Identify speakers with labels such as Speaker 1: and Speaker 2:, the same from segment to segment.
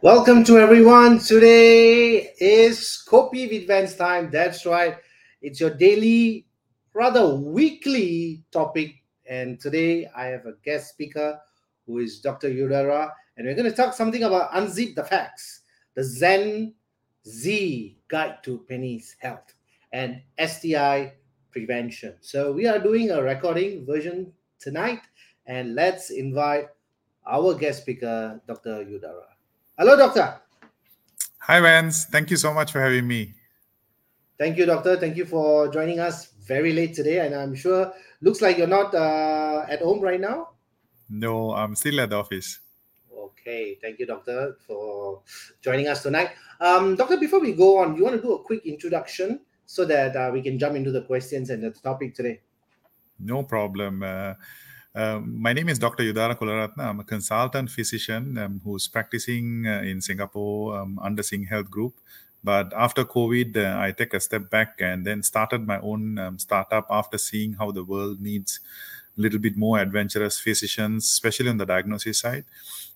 Speaker 1: Welcome to everyone. Today is Kopi with Vans time. That's right. It's your daily, rather weekly topic. And today I have a guest speaker who is Dr. Yudara. And we're going to talk something about Unzip the Facts, the Gen Z Guide to Penis Health and STI Prevention. So we are doing a recording version tonight. And let's invite our guest speaker, Dr. Yudara. Hello, doctor.
Speaker 2: Hi, Vance. Thank you so much for having me.
Speaker 1: Thank you, doctor. Thank you for joining us very late today. And I'm sure looks like you're not uh, at home right now.
Speaker 2: No, I'm still at the office.
Speaker 1: Okay, thank you, doctor, for joining us tonight. Um, doctor, before we go on, you want to do a quick introduction so that uh, we can jump into the questions and the topic today?
Speaker 2: No problem. Uh, um, my name is Dr. Yudara Kularatna. I'm a consultant physician um, who's practicing uh, in Singapore um, under SingHealth Group. But after COVID, uh, I take a step back and then started my own um, startup after seeing how the world needs a little bit more adventurous physicians, especially on the diagnosis side.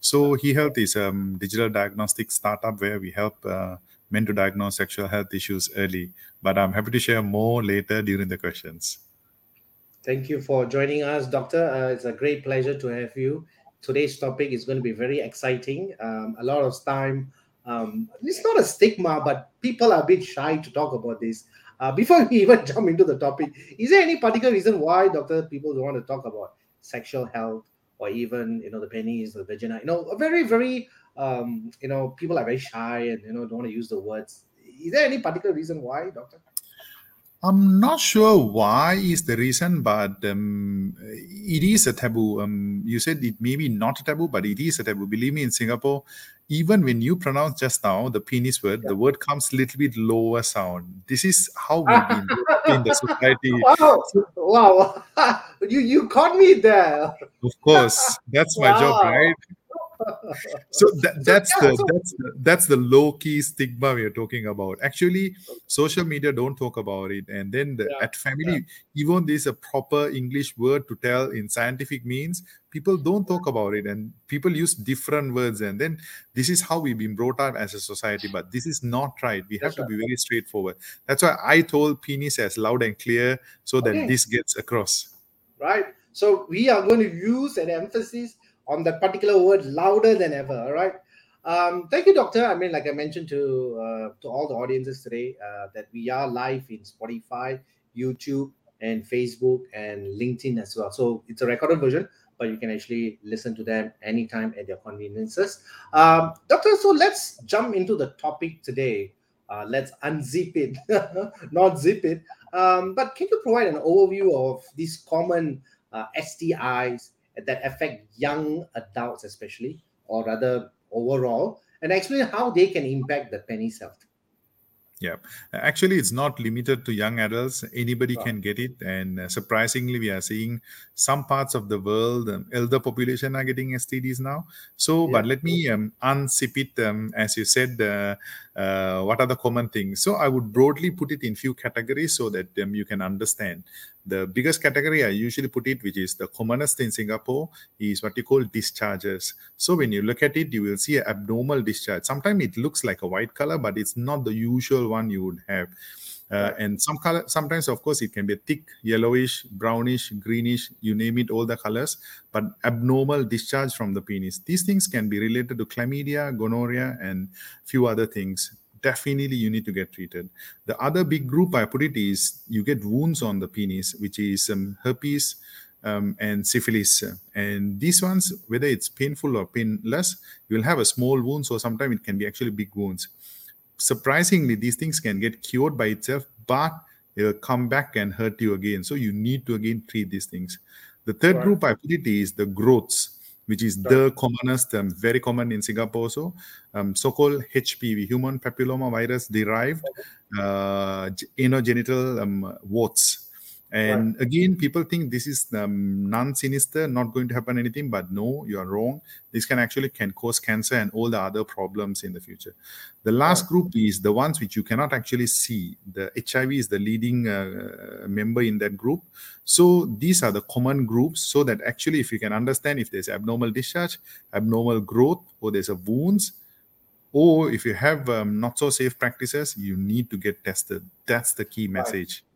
Speaker 2: So, HeHealth is a um, digital diagnostic startup where we help uh, men to diagnose sexual health issues early. But I'm happy to share more later during the questions.
Speaker 1: Thank you for joining us, Doctor. Uh, it's a great pleasure to have you. Today's topic is going to be very exciting. Um, a lot of time, um, it's not a stigma, but people are a bit shy to talk about this. Uh, before we even jump into the topic, is there any particular reason why, Doctor, people don't want to talk about sexual health or even, you know, the penis, the vagina? You know, very, very, um, you know, people are very shy and, you know, don't want to use the words. Is there any particular reason why, Doctor?
Speaker 2: I'm not sure why is the reason, but um, it is a taboo. Um, you said it may be not a taboo, but it is a taboo. Believe me, in Singapore, even when you pronounce just now the penis word, yeah. the word comes a little bit lower sound. This is how been in the society.
Speaker 1: Wow, wow! you you caught me there.
Speaker 2: Of course, that's my wow. job, right? So that, that's the that's the, that's the low key stigma we are talking about. Actually social media don't talk about it. And then the, yeah, at family yeah. even there's a proper english word to tell in scientific means people don't talk about it. And people use different words. And then this is how we've been brought up as a society but this is not right. We have that's to be very straightforward. That's why i told penis as loud and clear so that okay. this gets across.
Speaker 1: Right. So we are going to use an emphasis on that particular word louder than ever. All right. Um, thank you, Doctor. I mean, like I mentioned to uh, to all the audiences today, uh, that we are live in Spotify, YouTube, and Facebook and LinkedIn as well. So it's a recorded version, but you can actually listen to them anytime at your conveniences. Um, doctor, so let's jump into the topic today. Uh, let's unzip it, not zip it. Um, but can you provide an overview of these common uh, STIs that affect young adults, especially, or rather overall, and explain how they can impact the penis health.
Speaker 2: Yeah, actually, it's not limited to young adults. Anybody can get it, and uh, surprisingly, we are seeing some parts of the world, um, elder population are getting STDs now. So, yeah. but let me um, unzip it. Um, as you said, uh, uh, what are the common things? So, I would broadly put it in few categories so that um, you can understand. The biggest category I usually put it, which is the commonest in Singapore, is what you call discharges. So when you look at it, you will see an abnormal discharge. Sometimes it looks like a white color, but it's not the usual one you would have. Uh, and some color sometimes of course it can be thick yellowish brownish greenish you name it all the colors but abnormal discharge from the penis these things can be related to chlamydia gonorrhea and few other things definitely you need to get treated. The other big group I put it is you get wounds on the penis, which is um, herpes um, and syphilis. And these ones, whether it's painful or painless, you'll have a small wound, so sometimes it can be actually big wounds. Surprisingly, these things can get cured by itself, but it'll come back and hurt you again. So you need to again treat these things. The third right. group I put it is the growths which is the commonest, um, very common in Singapore also, um, so-called HPV, human papilloma virus derived uh, anogenital um, warts. And right. again, people think this is um, non-sinister, not going to happen anything, but no, you are wrong. This can actually can cause cancer and all the other problems in the future. The last group is the ones which you cannot actually see. The HIV is the leading uh, member in that group. So these are the common groups. So that actually, if you can understand if there's abnormal discharge, abnormal growth, or there's a wounds, or if you have um, not so safe practices, you need to get tested. That's the key message.
Speaker 1: Right.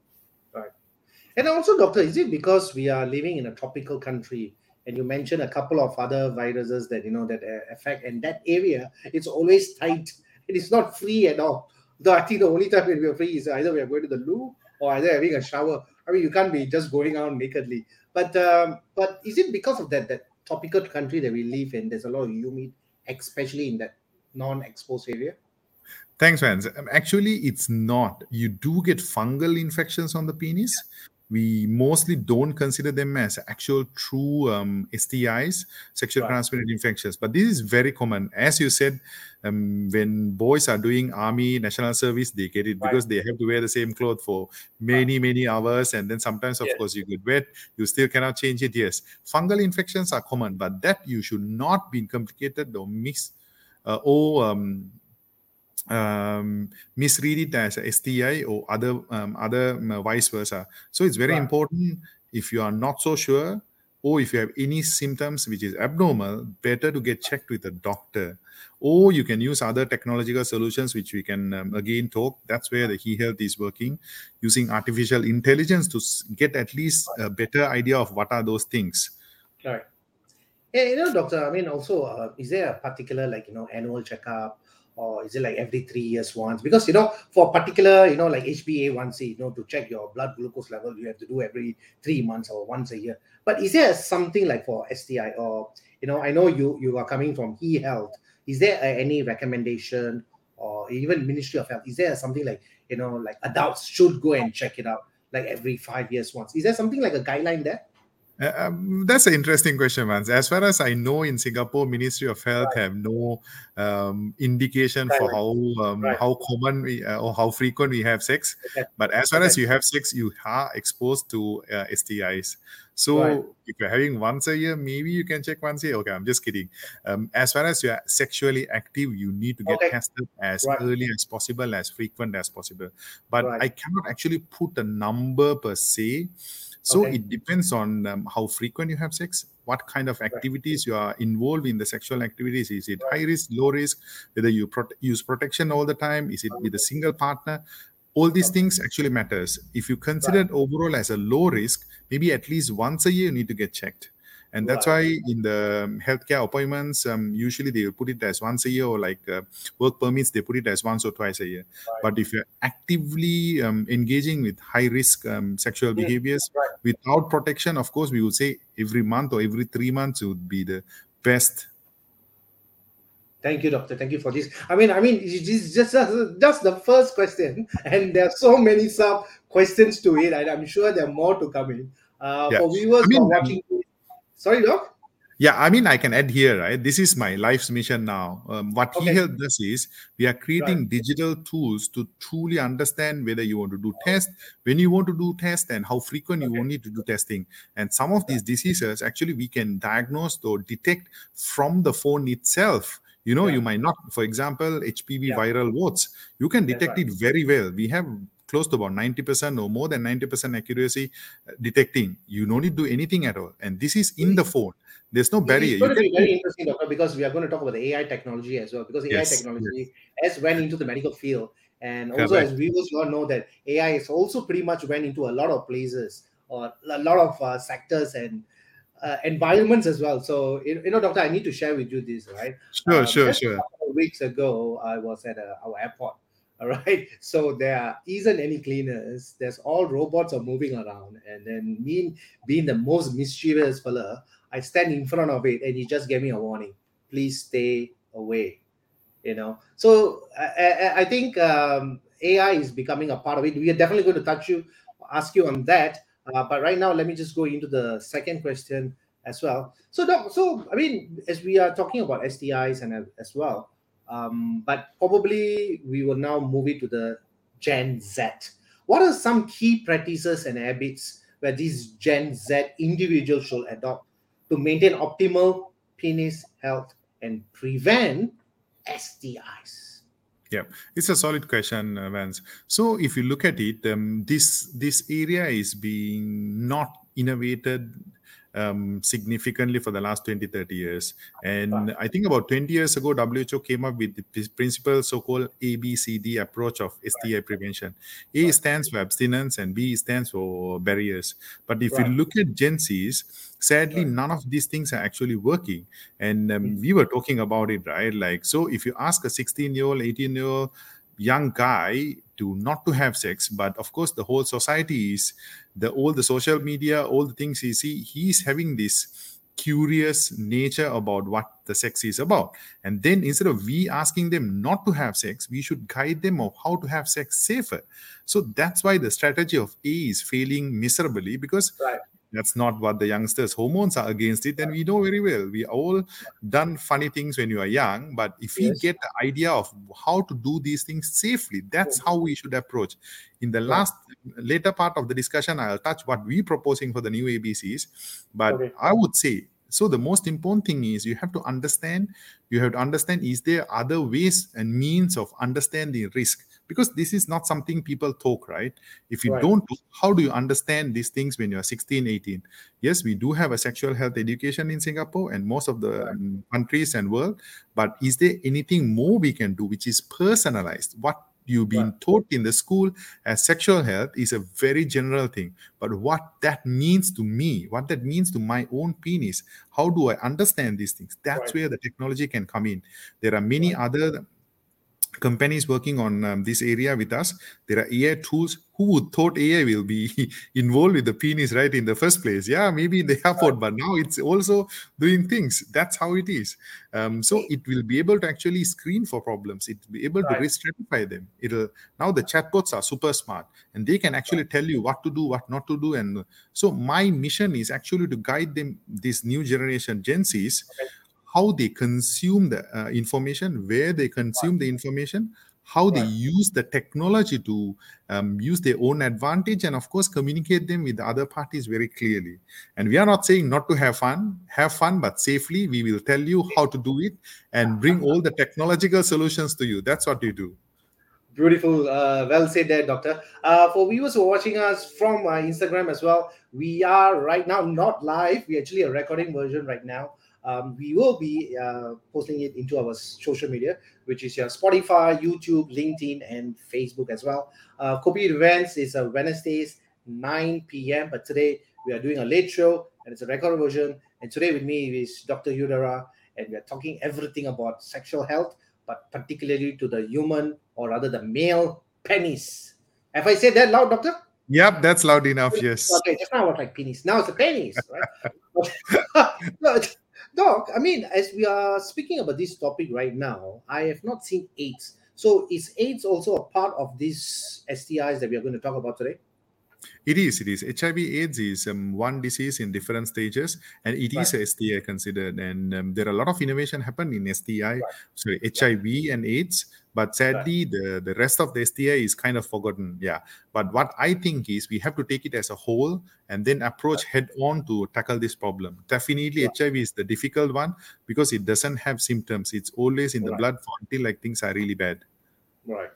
Speaker 1: And also, doctor, is it because we are living in a tropical country? And you mentioned a couple of other viruses that you know that uh, affect, and that area it's always tight. It is not free at all. Though I think the only time we are free is either we are going to the loo or either having a shower. I mean, you can't be just going out nakedly. But um, but is it because of that that tropical country that we live in? There's a lot of humid, especially in that non-exposed area?
Speaker 2: Thanks, Vance. Um, actually, it's not. You do get fungal infections on the penis. We mostly don't consider them as actual true um, STIs, sexual right. transmitted infections. But this is very common. As you said, um, when boys are doing army, national service, they get it right. because they have to wear the same clothes for many, many hours. And then sometimes, of yes. course, you get wet. You still cannot change it. Yes. Fungal infections are common, but that you should not be complicated or mix uh, or um, um, misread it as a STI or other um, other um, vice versa. So it's very right. important if you are not so sure or if you have any symptoms which is abnormal, better to get checked with a doctor. Or you can use other technological solutions which we can um, again talk. That's where the HeHealth is working, using artificial intelligence to get at least a better idea of what are those things.
Speaker 1: Right. Yeah, you know, doctor. I mean, also, uh, is there a particular like you know annual checkup, or is it like every three years once? Because you know, for particular, you know, like HbA1c, you know, to check your blood glucose level, you have to do every three months or once a year. But is there something like for STI, or you know, I know you you are coming from HeHealth. Is there any recommendation, or even Ministry of Health? Is there something like you know, like adults should go and check it out, like every five years once? Is there something like a guideline there?
Speaker 2: Uh, um, that's an interesting question, man. As far as I know, in Singapore, Ministry of Health right. have no um, indication right. for how um, right. how common we, uh, or how frequent we have sex. Okay. But as far okay. as you have sex, you are exposed to uh, STIs. So if you're having once a year, maybe you can check once a year. Okay, I'm just kidding. Um, as far as you're sexually active, you need to get okay. tested as early as possible, as frequent as possible. But I cannot actually put a number per se so okay. it depends on um, how frequent you have sex, what kind of activities right. you are involved in the sexual activities. Is it right. high risk, low risk? Whether you pro- use protection all the time? Is it with a single partner? All these things actually matters. If you consider right. overall as a low risk, maybe at least once a year you need to get checked and that's right. why in the healthcare appointments um, usually they will put it as once a year or like uh, work permits they put it as once or twice a year right. but if you're actively um, engaging with high risk um, sexual yes. behaviors right. without protection of course we would say every month or every three months would be the best
Speaker 1: Thank you, doctor. Thank you for this. I mean, I mean, this is just just the first question, and there are so many sub questions to it, and I'm sure there are more to come in. Uh, yeah. For viewers I mean, watching Sorry, Doc?
Speaker 2: Yeah, I mean, I can add here, right? This is my life's mission now. Um, what okay. HeHealth does is we are creating right. digital tools to truly understand whether you want to do test, when you want to do test, and how frequent okay. you need to do testing. And some of these diseases, actually, we can diagnose or detect from the phone itself. You know, yeah. you might not, for example, HPV yeah. viral warts, you can detect right. it very well. We have close to about 90% or more than 90% accuracy uh, detecting. You don't need to do anything at all. And this is in the phone. There's no barrier.
Speaker 1: It's going to be very interesting, doctor, because we are going to talk about the AI technology as well. Because AI yes, technology yes. has went into the medical field. And also, Correct. as viewers all know that AI is also pretty much went into a lot of places or a lot of uh, sectors and uh, environments as well. So, you know, doctor, I need to share with you this, right?
Speaker 2: Sure, um, sure, sure.
Speaker 1: weeks ago, I was at a, uh, our airport all right. So there isn't any cleaners. There's all robots are moving around. And then me being the most mischievous fella i stand in front of it and he just gave me a warning. Please stay away you know? So i, I, think um, ai is becoming a part of it. We are definitely going to touch you ask you on that. Uh, but right now let me just go into the second question as well. So doc, so i mean as we are talking about stis and as well um, but probably we will now move it to the Gen Z. What are some key practices and habits where these Gen Z individuals should adopt to maintain optimal penis health and prevent STIs?
Speaker 2: Yeah, it's a solid question, uh, Vance. So if you look at it, um, this this area is being not innovated um, significantly for the last 20, 30 years. And I think about 20 years ago, WHO came up with the principle so-called ABCD approach of STI prevention. A stands for abstinence and B stands for barriers. But if right. you look at Gen Zs, sadly right. none of these things are actually working and um, mm-hmm. we were talking about it right like so if you ask a 16 year old 18 year old young guy to not to have sex but of course the whole society is the all the social media all the things he see he's having this curious nature about what the sex is about. And then instead of we asking them not to have sex we should guide them of how to have sex safer. So that's why the strategy of a is failing miserably because right that's not what the youngsters hormones are against it and we know very well. We all done funny things when you are young but if we get the idea of how to do these things safely that's how we should approach. In the last later part of the discussion i'll touch what we proposing for the new abcs but okay. i would say so the most important thing is you have to understand you have to understand is there other ways and means of understanding risk because this is not something people talk right if you right. don't how do you understand these things when you're 16 18 yes we do have a sexual health education in singapore and most of the. Um, countries and world but is there anything more we can do which is personalized what you've been right. taught in the school as sexual health is a very general thing but what that means to me what that means to my own penis how do i understand these things that's right. where the technology can come in there are many right. other companies working on um, this area with us. There are AI tools. Who would thought AI will be involved with the penis right in the first place? Yeah, maybe in the airport, but now it's also doing things. That's how it is. Um, so it will be able to actually screen for problems. It will be able right. to risk stratify them. It'll now the chatbots are super smart and they can actually tell you what to do, what not to do. And so my mission is actually to guide them, this new generation Gen Zs. Okay how they consume the uh, information, where they consume the information, how they use the technology to um, use their own advantage, and of course, communicate them with the other parties very clearly. And we are not saying not to have fun, have fun, but safely. We will tell you how to do it and bring all the technological solutions to you. That's what we do.
Speaker 1: Beautiful. Uh, well said there, Doctor. Uh, for viewers who are watching us from uh, Instagram as well, we are right now not live. We actually a recording version right now um, we will be uh, posting it into our social media, which is your Spotify, YouTube, LinkedIn, and Facebook as well. Uh, Kopi Events is a Wednesdays 9 p.m. But today we are doing a late show and it's a record version. And today with me is Dr. Yudara, and we are talking everything about sexual health, but particularly to the human or rather the male penis. Have I said that loud, Doctor?
Speaker 2: Yep, that's loud enough. Yes.
Speaker 1: Okay, just now I was like penis. Now it's a penis, right? Doc, I mean, as we are speaking about this topic right now, I have not seen AIDS. So is AIDS also a part of these STIs that we are going to talk about today?
Speaker 2: It is. It is. HIV AIDS is um, one disease in different stages, and it right. is a STI considered. And um, there are a lot of innovation happen in STI, right. sorry, HIV and AIDS. But sadly, right. the the rest of the STI is kind of forgotten. Yeah. But what I think is we have to take it as a whole and then approach head on to tackle this problem. Definitely, HIV is the difficult one because it doesn't have symptoms. It's always in the blood until like things are really bad.
Speaker 1: Right.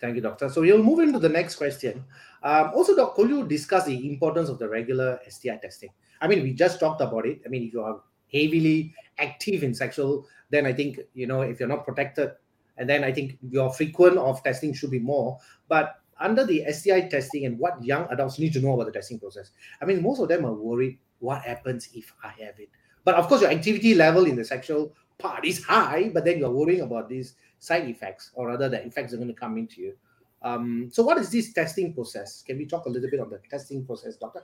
Speaker 1: Thank you, doctor. So we'll move into the next question. Um, also, doc, could you discuss the importance of the regular STI testing? I mean, we just talked about it. I mean, if you are heavily active in sexual, then I think you know if you're not protected, and then I think your frequent of testing should be more. But under the STI testing and what young adults need to know about the testing process, I mean, most of them are worried what happens if I have it. But of course, your activity level in the sexual part is high, but then you're worrying about these side effects, or rather, the effects are going to come into you. Um, so, what is this testing process? Can we talk a little bit on the testing process, Doctor?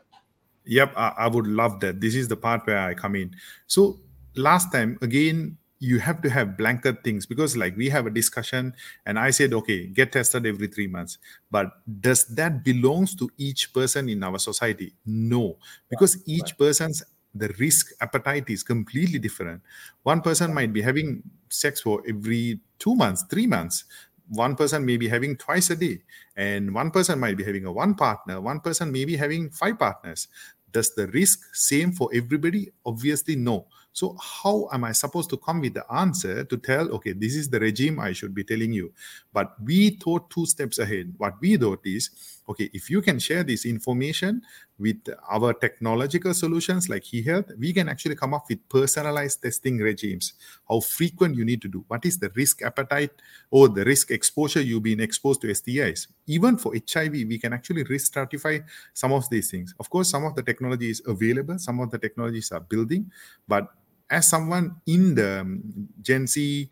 Speaker 2: Yep, I, I would love that. This is the part where I come in. So, last time, again, you have to have blanket things because like we have a discussion and i said okay get tested every three months but does that belongs to each person in our society no because each person's the risk appetite is completely different. One person might be having sex for every two months, three months. One person may be having twice a day, and one person might be having a one partner. One person may be having five partners. Does the risk same for everybody? Obviously, no. So, how am I supposed to come with the answer to tell, okay, this is the regime I should be telling you? But we thought two steps ahead. What we thought is, okay, if you can share this information, with our technological solutions like HeHealth, we can actually come up with personalized testing regimes. How frequent you need to do, what is the risk appetite or the risk exposure you've been exposed to STIs. Even for HIV, we can actually risk stratify some of these things. Of course, some of the technology is available, some of the technologies are building, but as someone in the um, Gen Z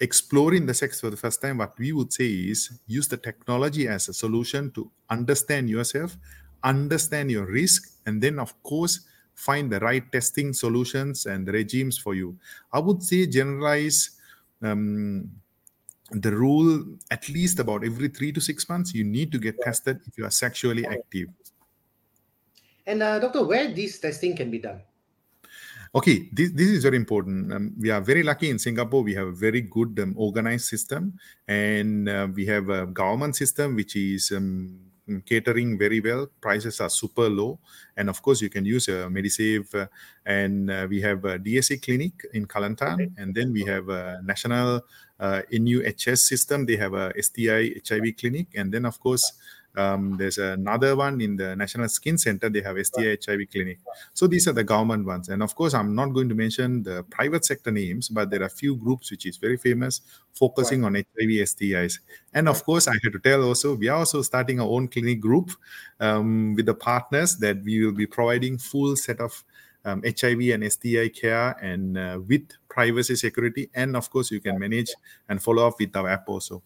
Speaker 2: exploring the sex for the first time, what we would say is use the technology as a solution to understand yourself, understand your risk, and then, of course, find the right testing solutions and regimes for you. I would say generalize um, the rule at least about every three to six months, you need to get tested if you are sexually active.
Speaker 1: And, uh, Doctor, where this testing can be done?
Speaker 2: Okay, this, this is very important. Um, we are very lucky in Singapore. We have a very good um, organized system, and uh, we have a government system which is um, catering very well. Prices are super low, and of course, you can use a uh, Medisave. Uh, and uh, we have a DSC clinic in Kelantan, and then we have a national uh, NUHS system. They have a STI HIV clinic, and then of course um, there's another one in the National Skin Center. They have STI HIV clinic. So these are the government ones. And of course, I'm not going to mention the private sector names, but there are a few groups which is very famous, focusing right. on HIV STIs. And of course, I had to tell also, we are also starting our own clinic group um, with the partners that we will be providing full set of um, HIV and STI care and uh, with privacy security. And of course, you can manage and follow up with our app also.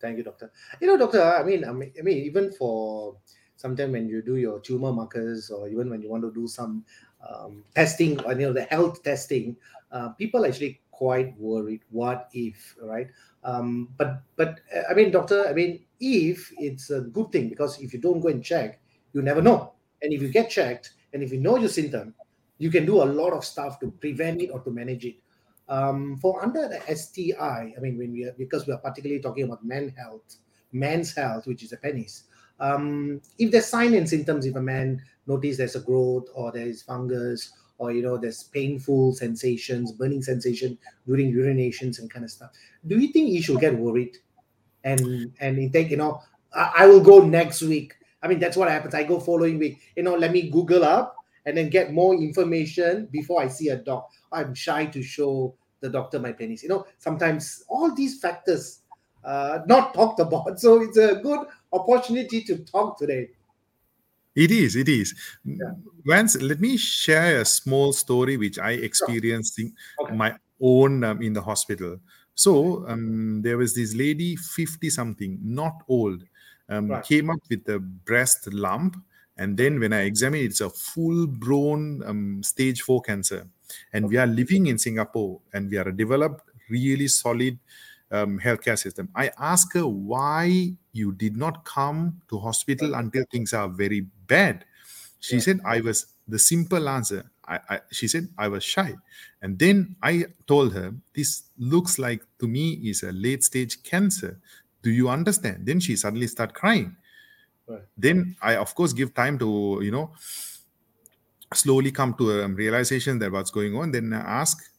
Speaker 1: Thank you, doctor. You know, doctor, I mean, I mean, even for sometimes when you do your tumor markers or even when you want to do some um, testing or you know the health testing, uh, people actually quite worried. What if, right? Um, but but I mean, doctor, I mean, if it's a good thing because if you don't go and check, you never know. And if you get checked and if you know your symptom, you can do a lot of stuff to prevent it or to manage it. Um, for under the STI, I mean, when we are, because we are particularly talking about men health, men's health, which is a penis. Um, if there's sign and symptoms, if a man notice there's a growth or there is fungus or you know there's painful sensations, burning sensation during urinations and kind of stuff, do you think he should get worried and and he think you know I, I will go next week? I mean that's what happens. I go following week. You know, let me Google up and then get more information before I see a doc. I'm shy to show the doctor my penis. You know, sometimes all these factors uh, not talked about. So it's a good opportunity to talk today.
Speaker 2: It is. It is. Yeah. Vance, let me share a small story which I experienced sure. okay. my own um, in the hospital. So um, there was this lady, 50 something, not old, um, right. came up with a breast lump. And then when I examined, it's a full blown um, stage four cancer and we are living in Singapore and we are a developed, really solid um, healthcare system. I asked her why you did not come to hospital until things are very bad. She yeah. said, I was the simple answer. I, I, she said, I was shy. And then I told her, this looks like to me is a late stage cancer. Do you understand? Then she suddenly start crying. Right. Then I, of course, give time to, you know, slowly come to a realization that what's going on then ask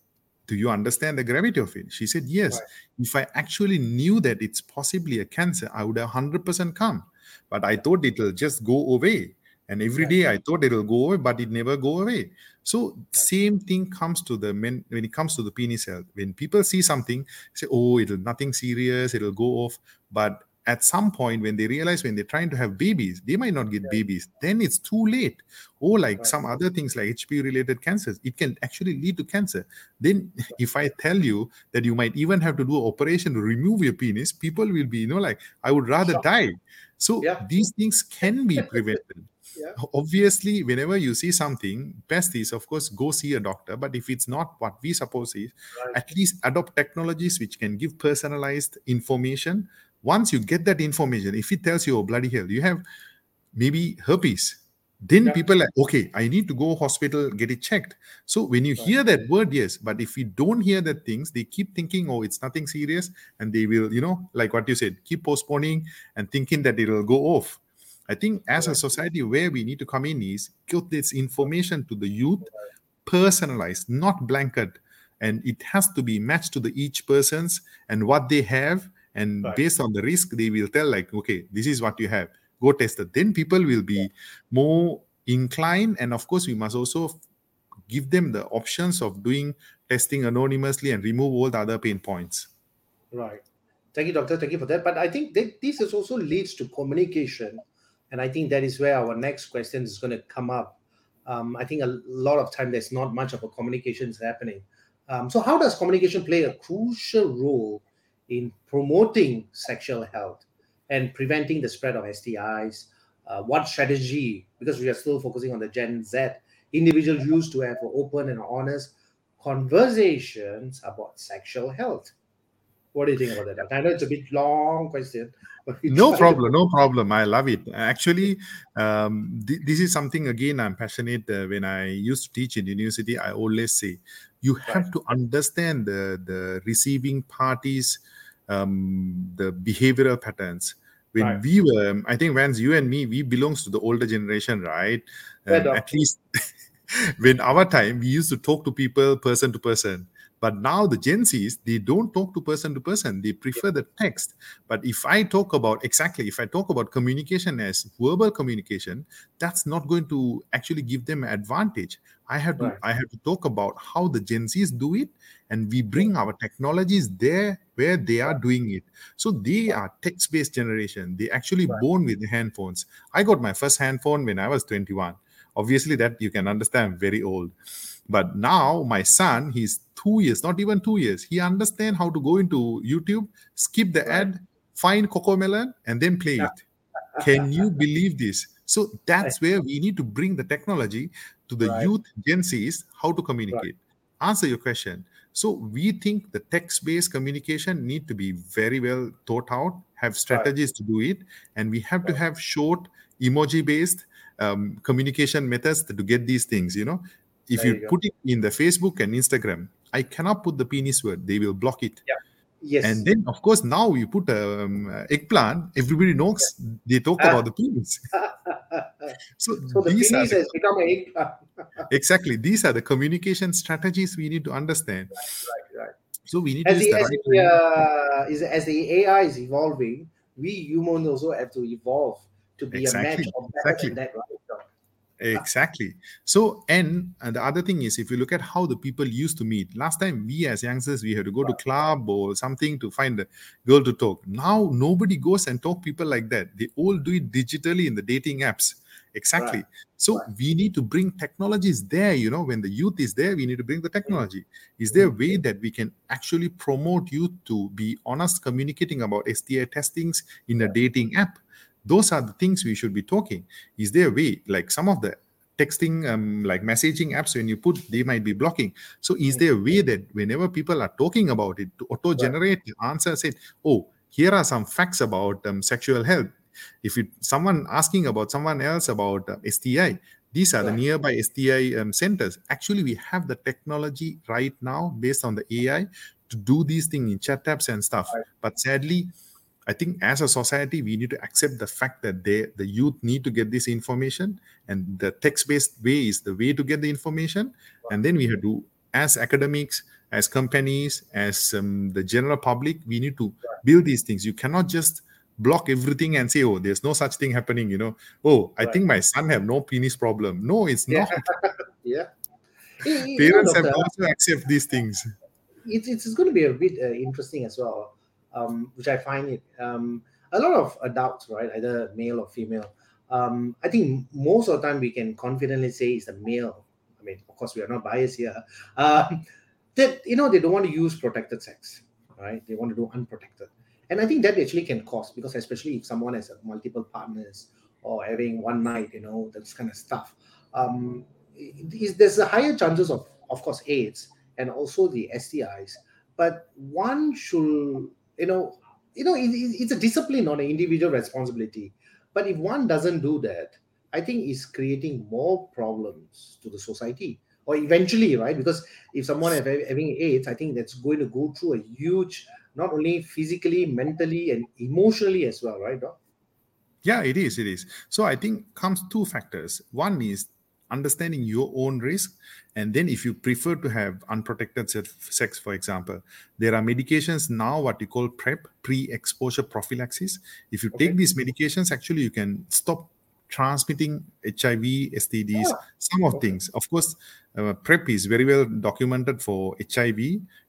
Speaker 2: do you understand the gravity of it? She said yes. Right. if i actually knew that it's possibly a cancer i would have 100% come. But i thought it'll just go away. And every day i thought it'll go away but it never go away. So same thing comes to the men when it comes to the penis health. When people see something say oh it'll nothing serious it'll go off. But at some point when they realize when they're trying to have babies they might not get yeah. babies then it's too late or like right. some other things like hp related cancers it can actually lead to cancer then if i tell you that you might even have to do an operation to remove your penis people will be you know like i would rather Shock. die so yeah. these things can be prevented yeah. obviously whenever you see something best is of course go see a doctor but if it's not what we suppose is right. at least adopt technologies which can give personalized information once you get that information, if it tells you, oh, bloody hell, you have maybe herpes, then yeah. people like, okay, I need to go hospital, get it checked. So when you right. hear that word, yes, but if you don't hear that things, they keep thinking, oh, it's nothing serious, and they will, you know, like what you said, keep postponing and thinking that it'll go off. I think as a society, where we need to come in is give this information to the youth, personalized, not blanket, and it has to be matched to the each person's and what they have and right. based on the risk they will tell like okay this is what you have. Go test it. Then people will be more inclined. And of course we must also give them the options of doing testing anonymously and remove all the other pain points.
Speaker 1: Right. Thank you doctor. Thank you for that. But i think that this is also leads to communication. And i think that is where our next question is going to come up. Um, i think a lot of time there's not much of a communication is happening. Um, so how does communication play a crucial role in promoting sexual health and preventing the spread of stis uh, what strategy because we are still focusing on the gen z individuals used to have open and honest conversations about sexual health what do you think about that? I know it's a bit long question.
Speaker 2: No problem, no problem. I love it. Actually, um, th- this is something again I'm passionate. Uh, when I used to teach in university, I always say you have right. to understand the the receiving parties, um, the behavioral patterns. When right. we were, I think, Vance, you and me, we belongs to the older generation, right? Um, at least when our time, we used to talk to people person to person but now the Gen Zs, they don't talk to person to person. They prefer the text. But if I talk about exactly, if I talk about communication as verbal communication, that's not going to actually give them advantage. I have to right. I have to talk about how the Gen Zs do it, and we bring our technologies there where they are doing it. So they are text-based generation. They actually right. born with handphones. I got my first handphone when I was 21. Obviously, that you can understand very old. But now my son, he's two years, not even two years. He understand how to go into YouTube, skip the ad, find Coco Melon, and then play it. Can you believe this? So that's where we need to bring the technology to the right. youth Gen Zs, how to communicate. Right. Answer your question. So we think the text-based communication need to be very well thought out, have strategies right. to do it, and we have to have short emoji-based um, communication methods to get these things. You know, if you, you put it in the Facebook and Instagram, I cannot put the penis word. They will block it.
Speaker 1: Yeah. Yes.
Speaker 2: And then, of course, now you put um, eggplant. Everybody knows yeah. they talk about the penis.
Speaker 1: so, so the penis the, has become an eggplant.
Speaker 2: exactly. These are the communication strategies we need to understand.
Speaker 1: Right, right, right.
Speaker 2: So we need
Speaker 1: as
Speaker 2: to
Speaker 1: the, as, the, uh, is, as the AI is evolving, we humans also have to evolve to be exactly. a match of better exactly. than that, right?
Speaker 2: Exactly. So, and, and the other thing is, if you look at how the people used to meet, last time we as youngsters we had to go to club or something to find a girl to talk. Now nobody goes and talk people like that. They all do it digitally in the dating apps. Exactly. Right. So right. we need to bring technologies there. You know, when the youth is there, we need to bring the mm. technology. Is there a mm. way that we can actually promote youth to be honest, communicating about STI testings in a dating app? Those are the things we should be talking. Is there a way like some of the texting um, like messaging apps when you put they might be blocking. So is there a way that whenever people are talking about it to auto generate the answer say oh here are some facts about um, sexual health. If it someone asking about someone else about uh, sti these are the nearby sti um, centers. Actually we have the technology right now based on the ai to do these things in chat apps and stuff. But sadly I think as a society, we need to accept the fact that they, the youth need to get this information, and the text-based way is the way to get the information. And then we have to, as academics, as companies, as um, the general public, we need to build these things. You cannot just block everything and say, "Oh, there's no such thing happening." You know, oh, I right. think my son have no penis problem. No, it's
Speaker 1: yeah.
Speaker 2: not.
Speaker 1: yeah.
Speaker 2: Parents have to also accept these things.
Speaker 1: It's, it's going to be a bit uh, interesting as well um, which I find it um, a lot of adults, right, either male or female. Um, I think most of the time we can confidently say it's a male. I mean, of course, we are not biased here. Um, that you know they don't want to use protected sex, right? They want to do unprotected, and I think that actually can cause because especially if someone has multiple partners or having one night, you know, that kind of stuff. Um, is, there's a higher chances of, of course, AIDS and also the STIs, but one should you know you know it, it's a discipline on an individual responsibility. But if one doesn't do that i think it's creating more problems to the society. Or eventually right? Because if someone is having aids i think that's going to go through a huge not only physically mentally and emotionally as well right Doc?
Speaker 2: yeah it is it is. So i think comes two factors. One is understanding your own risk. And then if you prefer to have unprotected sex for example there are medications now what you call prep pre-exposure prophylaxis. If you okay. take these medications actually you can stop transmitting hiv stds some of things. Of course uh, prep is very well documented for hiv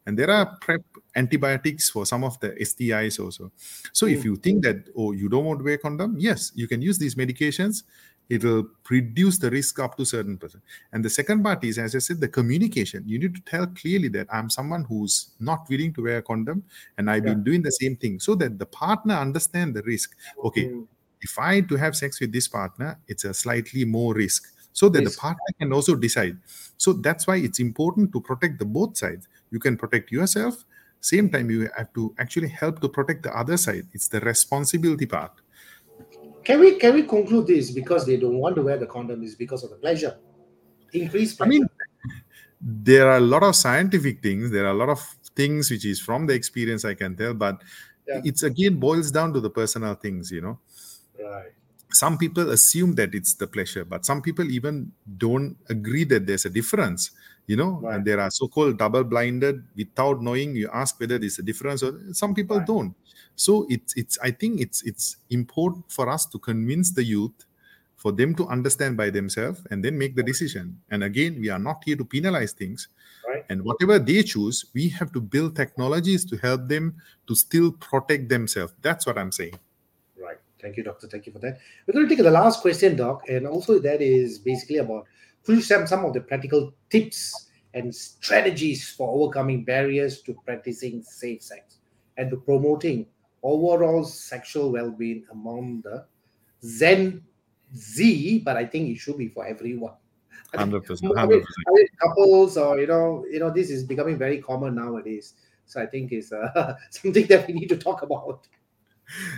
Speaker 2: and there are prep antibiotics for some of the stis also. So if you think that oh you don't want to wear condom yes you can use these medications it will reduce the risk up to certain percent. And the second part is as i said the communication. You need to tell clearly that i'm someone who's not willing to wear a condom and i've
Speaker 1: Yeah.
Speaker 2: been doing the same thing so that the partner understand the risk. Okay
Speaker 1: Mm.
Speaker 2: if i to have sex with this partner it's a slightly more risk so that
Speaker 1: Risk.
Speaker 2: the partner can also decide. So that's why it's important to protect the both sides. You can protect yourself same time you have to actually help to protect the other side. It's the responsibility part
Speaker 1: Can we can we conclude this because they don't want to wear the condom is because of the pleasure, increased pleasure.
Speaker 2: I mean, there are a lot of scientific things. There are a lot of things which is from the experience I can tell, but
Speaker 1: Yeah.
Speaker 2: it's again boils down to the personal things. You know,
Speaker 1: right.
Speaker 2: some people assume that it's the pleasure, but some people even don't agree that there's a difference. You know,
Speaker 1: Right.
Speaker 2: and there are so-called double-blinded without knowing. You ask whether there's a difference, or some people
Speaker 1: Right.
Speaker 2: don't. So it's it's. I think it's it's important for us to convince the youth for them to understand by themselves and then make the decision. And again, we are not here to penalize things.
Speaker 1: Right.
Speaker 2: And whatever they choose, we have to build technologies to help them to still protect themselves. That's what I'm saying.
Speaker 1: Right. Thank you, doctor. Thank you for that. We're going to take the last question, doc, and also that is basically about you share some of the practical tips and strategies for overcoming barriers to practicing safe sex and to promoting overall sexual well-being among the Gen Z, but I think it should be for everyone. I think-
Speaker 2: 100%.
Speaker 1: I mean,
Speaker 2: 100%.
Speaker 1: Couples or you know, you know, this is becoming very common nowadays. So I think it's uh, something that we need to talk about.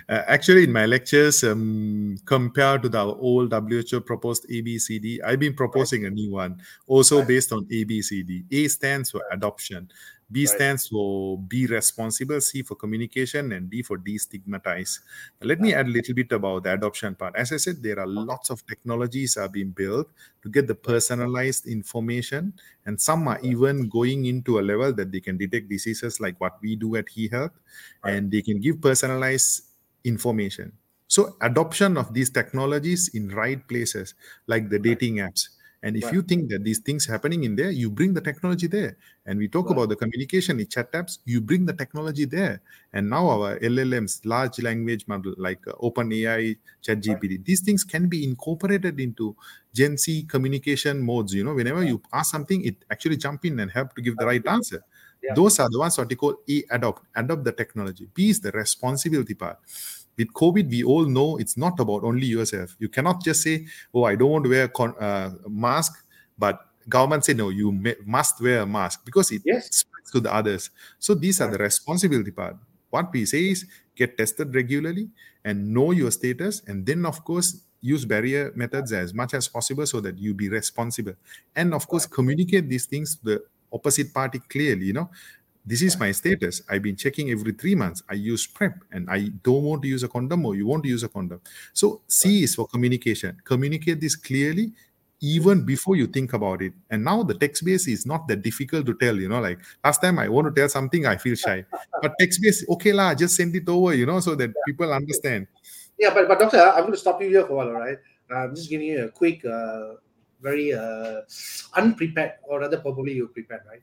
Speaker 2: Uh, actually, in my lectures, um, compared to the old WHO proposed ABCD, I've been proposing a new one, also
Speaker 1: Right.
Speaker 2: based on ABCD. A stands for adoption, B
Speaker 1: Right.
Speaker 2: stands for be responsible, C for communication, and D for destigmatize. Let me add a little bit about the adoption part. As I said, there are lots of technologies are being built to get the personalized information, and some are even going into a level that they can detect diseases like what we do at HeHealth, and they can give personalized information. So adoption of these technologies in right places, like the dating apps. And if
Speaker 1: Right.
Speaker 2: you think that these things happening in there, you bring the technology there. And we talk
Speaker 1: Right.
Speaker 2: about the communication in chat apps, you bring the technology there. And now our LLMs, large language model like uh, OpenAI, ChatGPT, these things can be incorporated into Gen Z communication modes. You know, whenever you ask something, it actually jump in and help to give the right answer.
Speaker 1: Yeah.
Speaker 2: Those are the ones what you call A adopt, adopt the technology. B is the responsibility part. With COVID, we all know it's not about only yourself. You cannot just say, "Oh, I don't want to wear a con- uh, mask," but government say, "No, you ma- must wear a mask because it
Speaker 1: Yes.
Speaker 2: spreads to the others." So these are the responsibility part. What we say is get tested regularly and know your status, and then of course use barrier methods as much as possible so that you be responsible, and of course communicate these things to the opposite party clearly. You know, this is my status. I've been checking every three months. I use PrEP and I don't want to use a condom or you want to use a condom. So C is for communication. Communicate this clearly even before you think about it. And now the text base is not that difficult to tell, you know, like last time I want to tell something, I feel shy. But text base, okay lah, just send it over, you know, so that people understand.
Speaker 1: Yeah, but, but doctor, I'm going to stop you here for a while, all right? I'm just giving you a quick, uh, very uh, unprepared, or rather, probably you're prepared, right?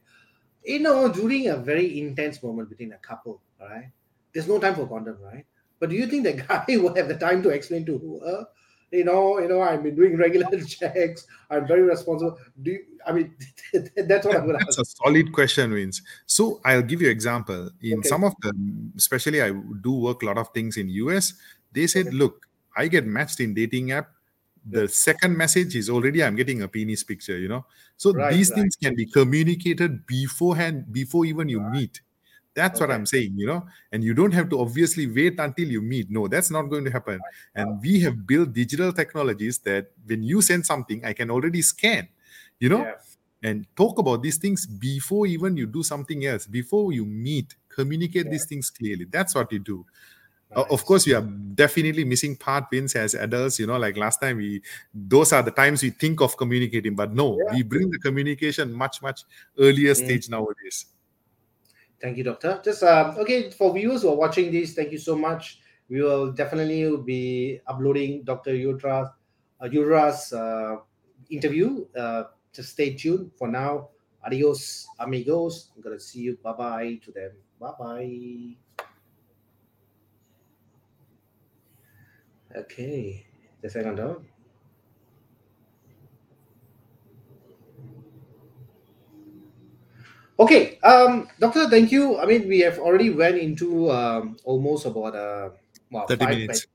Speaker 1: You know, during a very intense moment between a couple, all right? There's no time for condom, right? But do you think the guy will have the time to explain to her, uh, you know, you know, I've been doing regular checks, I'm very responsible. Do you, I mean, that's what I'm going to
Speaker 2: That's
Speaker 1: ask.
Speaker 2: a solid question, Vince. So I'll give you an example. In
Speaker 1: Okay.
Speaker 2: some of the, especially I do work a lot of things in US. They said,
Speaker 1: Okay.
Speaker 2: look, I get matched in dating app. The second message is already I'm getting a penis picture. You know, so
Speaker 1: Right,
Speaker 2: these
Speaker 1: right.
Speaker 2: things can be communicated beforehand, before even you meet. That's what I'm saying, you know, and you don't have to obviously wait until you meet. No, that's not going to happen. And we have built digital technologies that when you send something, I can already scan, you know,
Speaker 1: Yeah.
Speaker 2: and talk about these things before even you do something else before you meet communicate these things clearly that's what you do Uh, of course we are definitely missing part wins as adults you know like last time we those are the times we think of communicating but no
Speaker 1: Yeah.
Speaker 2: we bring the communication much much earlier
Speaker 1: Mm.
Speaker 2: stage nowadays
Speaker 1: Thank you, Doctor. Just um, okay for viewers who are watching this. Thank you so much. We will definitely be uploading Doctor Yutra uh, Yudra's uh, interview. Uh, just stay tuned. For now, adios, amigos. I'm gonna see you. Bye bye to them. Bye bye. Okay, the second down. Okay, um, doctor, thank you. I mean, we have already went into um, almost about uh, well,
Speaker 2: 30
Speaker 1: five
Speaker 2: minutes.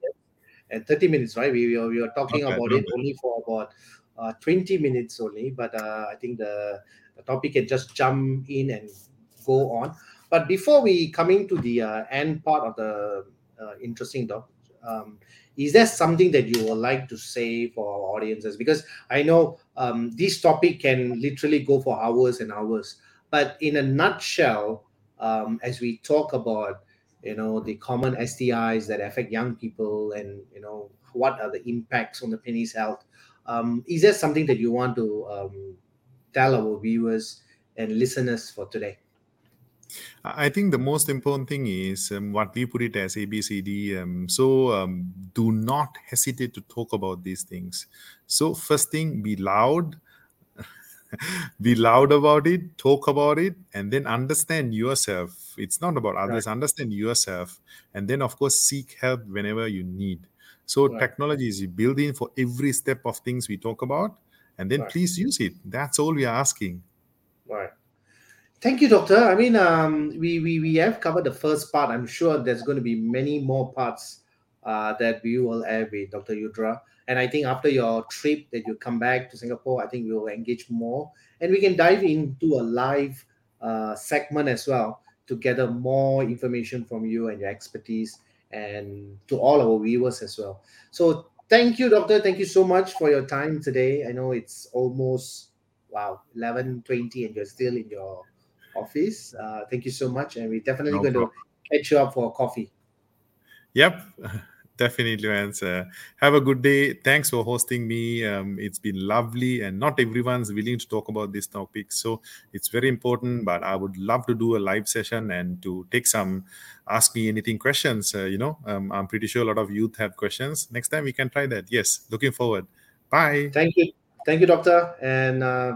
Speaker 1: and 30 minutes, right? We, we, were, we were talking
Speaker 2: Okay,
Speaker 1: about it only for about uh, 20 minutes only, but uh, I think the, the topic can just jump in and go on. But before we coming to the uh, end part of the uh, interesting doc, um, is there something that you would like to say for our audiences? Because I know um, this topic can literally go for hours and hours. But in a nutshell, um, as we talk about, you know, the common STIs that affect young people, and you know, what are the impacts on the penis health? Um, is there something that you want to um, tell our viewers and listeners for today?
Speaker 2: I think the most important thing is um, what we put it as ABCD. Um, so um, do not hesitate to talk about these things. So, first thing, be loud, be loud about it, talk about it, and then understand yourself. It's not about others, understand yourself. And then, of course, seek help whenever you need. So,
Speaker 1: Right.
Speaker 2: technology is built in for every step of things we talk about. And then
Speaker 1: Right.
Speaker 2: please use it. That's all we are asking.
Speaker 1: Right. Thank you, Doctor. I mean, um, we, we we have covered the first part. I'm sure there's going to be many more parts uh, that we will have with Dr. Yudara. And I think after your trip that you come back to Singapore, I think we will engage more and we can dive into a live uh, segment as well to gather more information from you and your expertise and to all our viewers as well. So thank you, Doctor. Thank you so much for your time today. I know it's almost wow 11:20 and you're still in your office. Uh, thank you so much, and we're definitely
Speaker 2: No
Speaker 1: going
Speaker 2: problem.
Speaker 1: to catch you up for coffee.
Speaker 2: Yep, definitely, Vans. Uh, have a good day. Thanks for hosting me. Um, it's been lovely, and not everyone's willing to talk about this topic, so it's very important. But I would love to do a live session and to take some ask me anything questions. Uh, you know, um, I'm pretty sure a lot of youth have questions. Next time we can try that. Yes, looking forward. Bye.
Speaker 1: Thank you, thank you, doctor, and uh,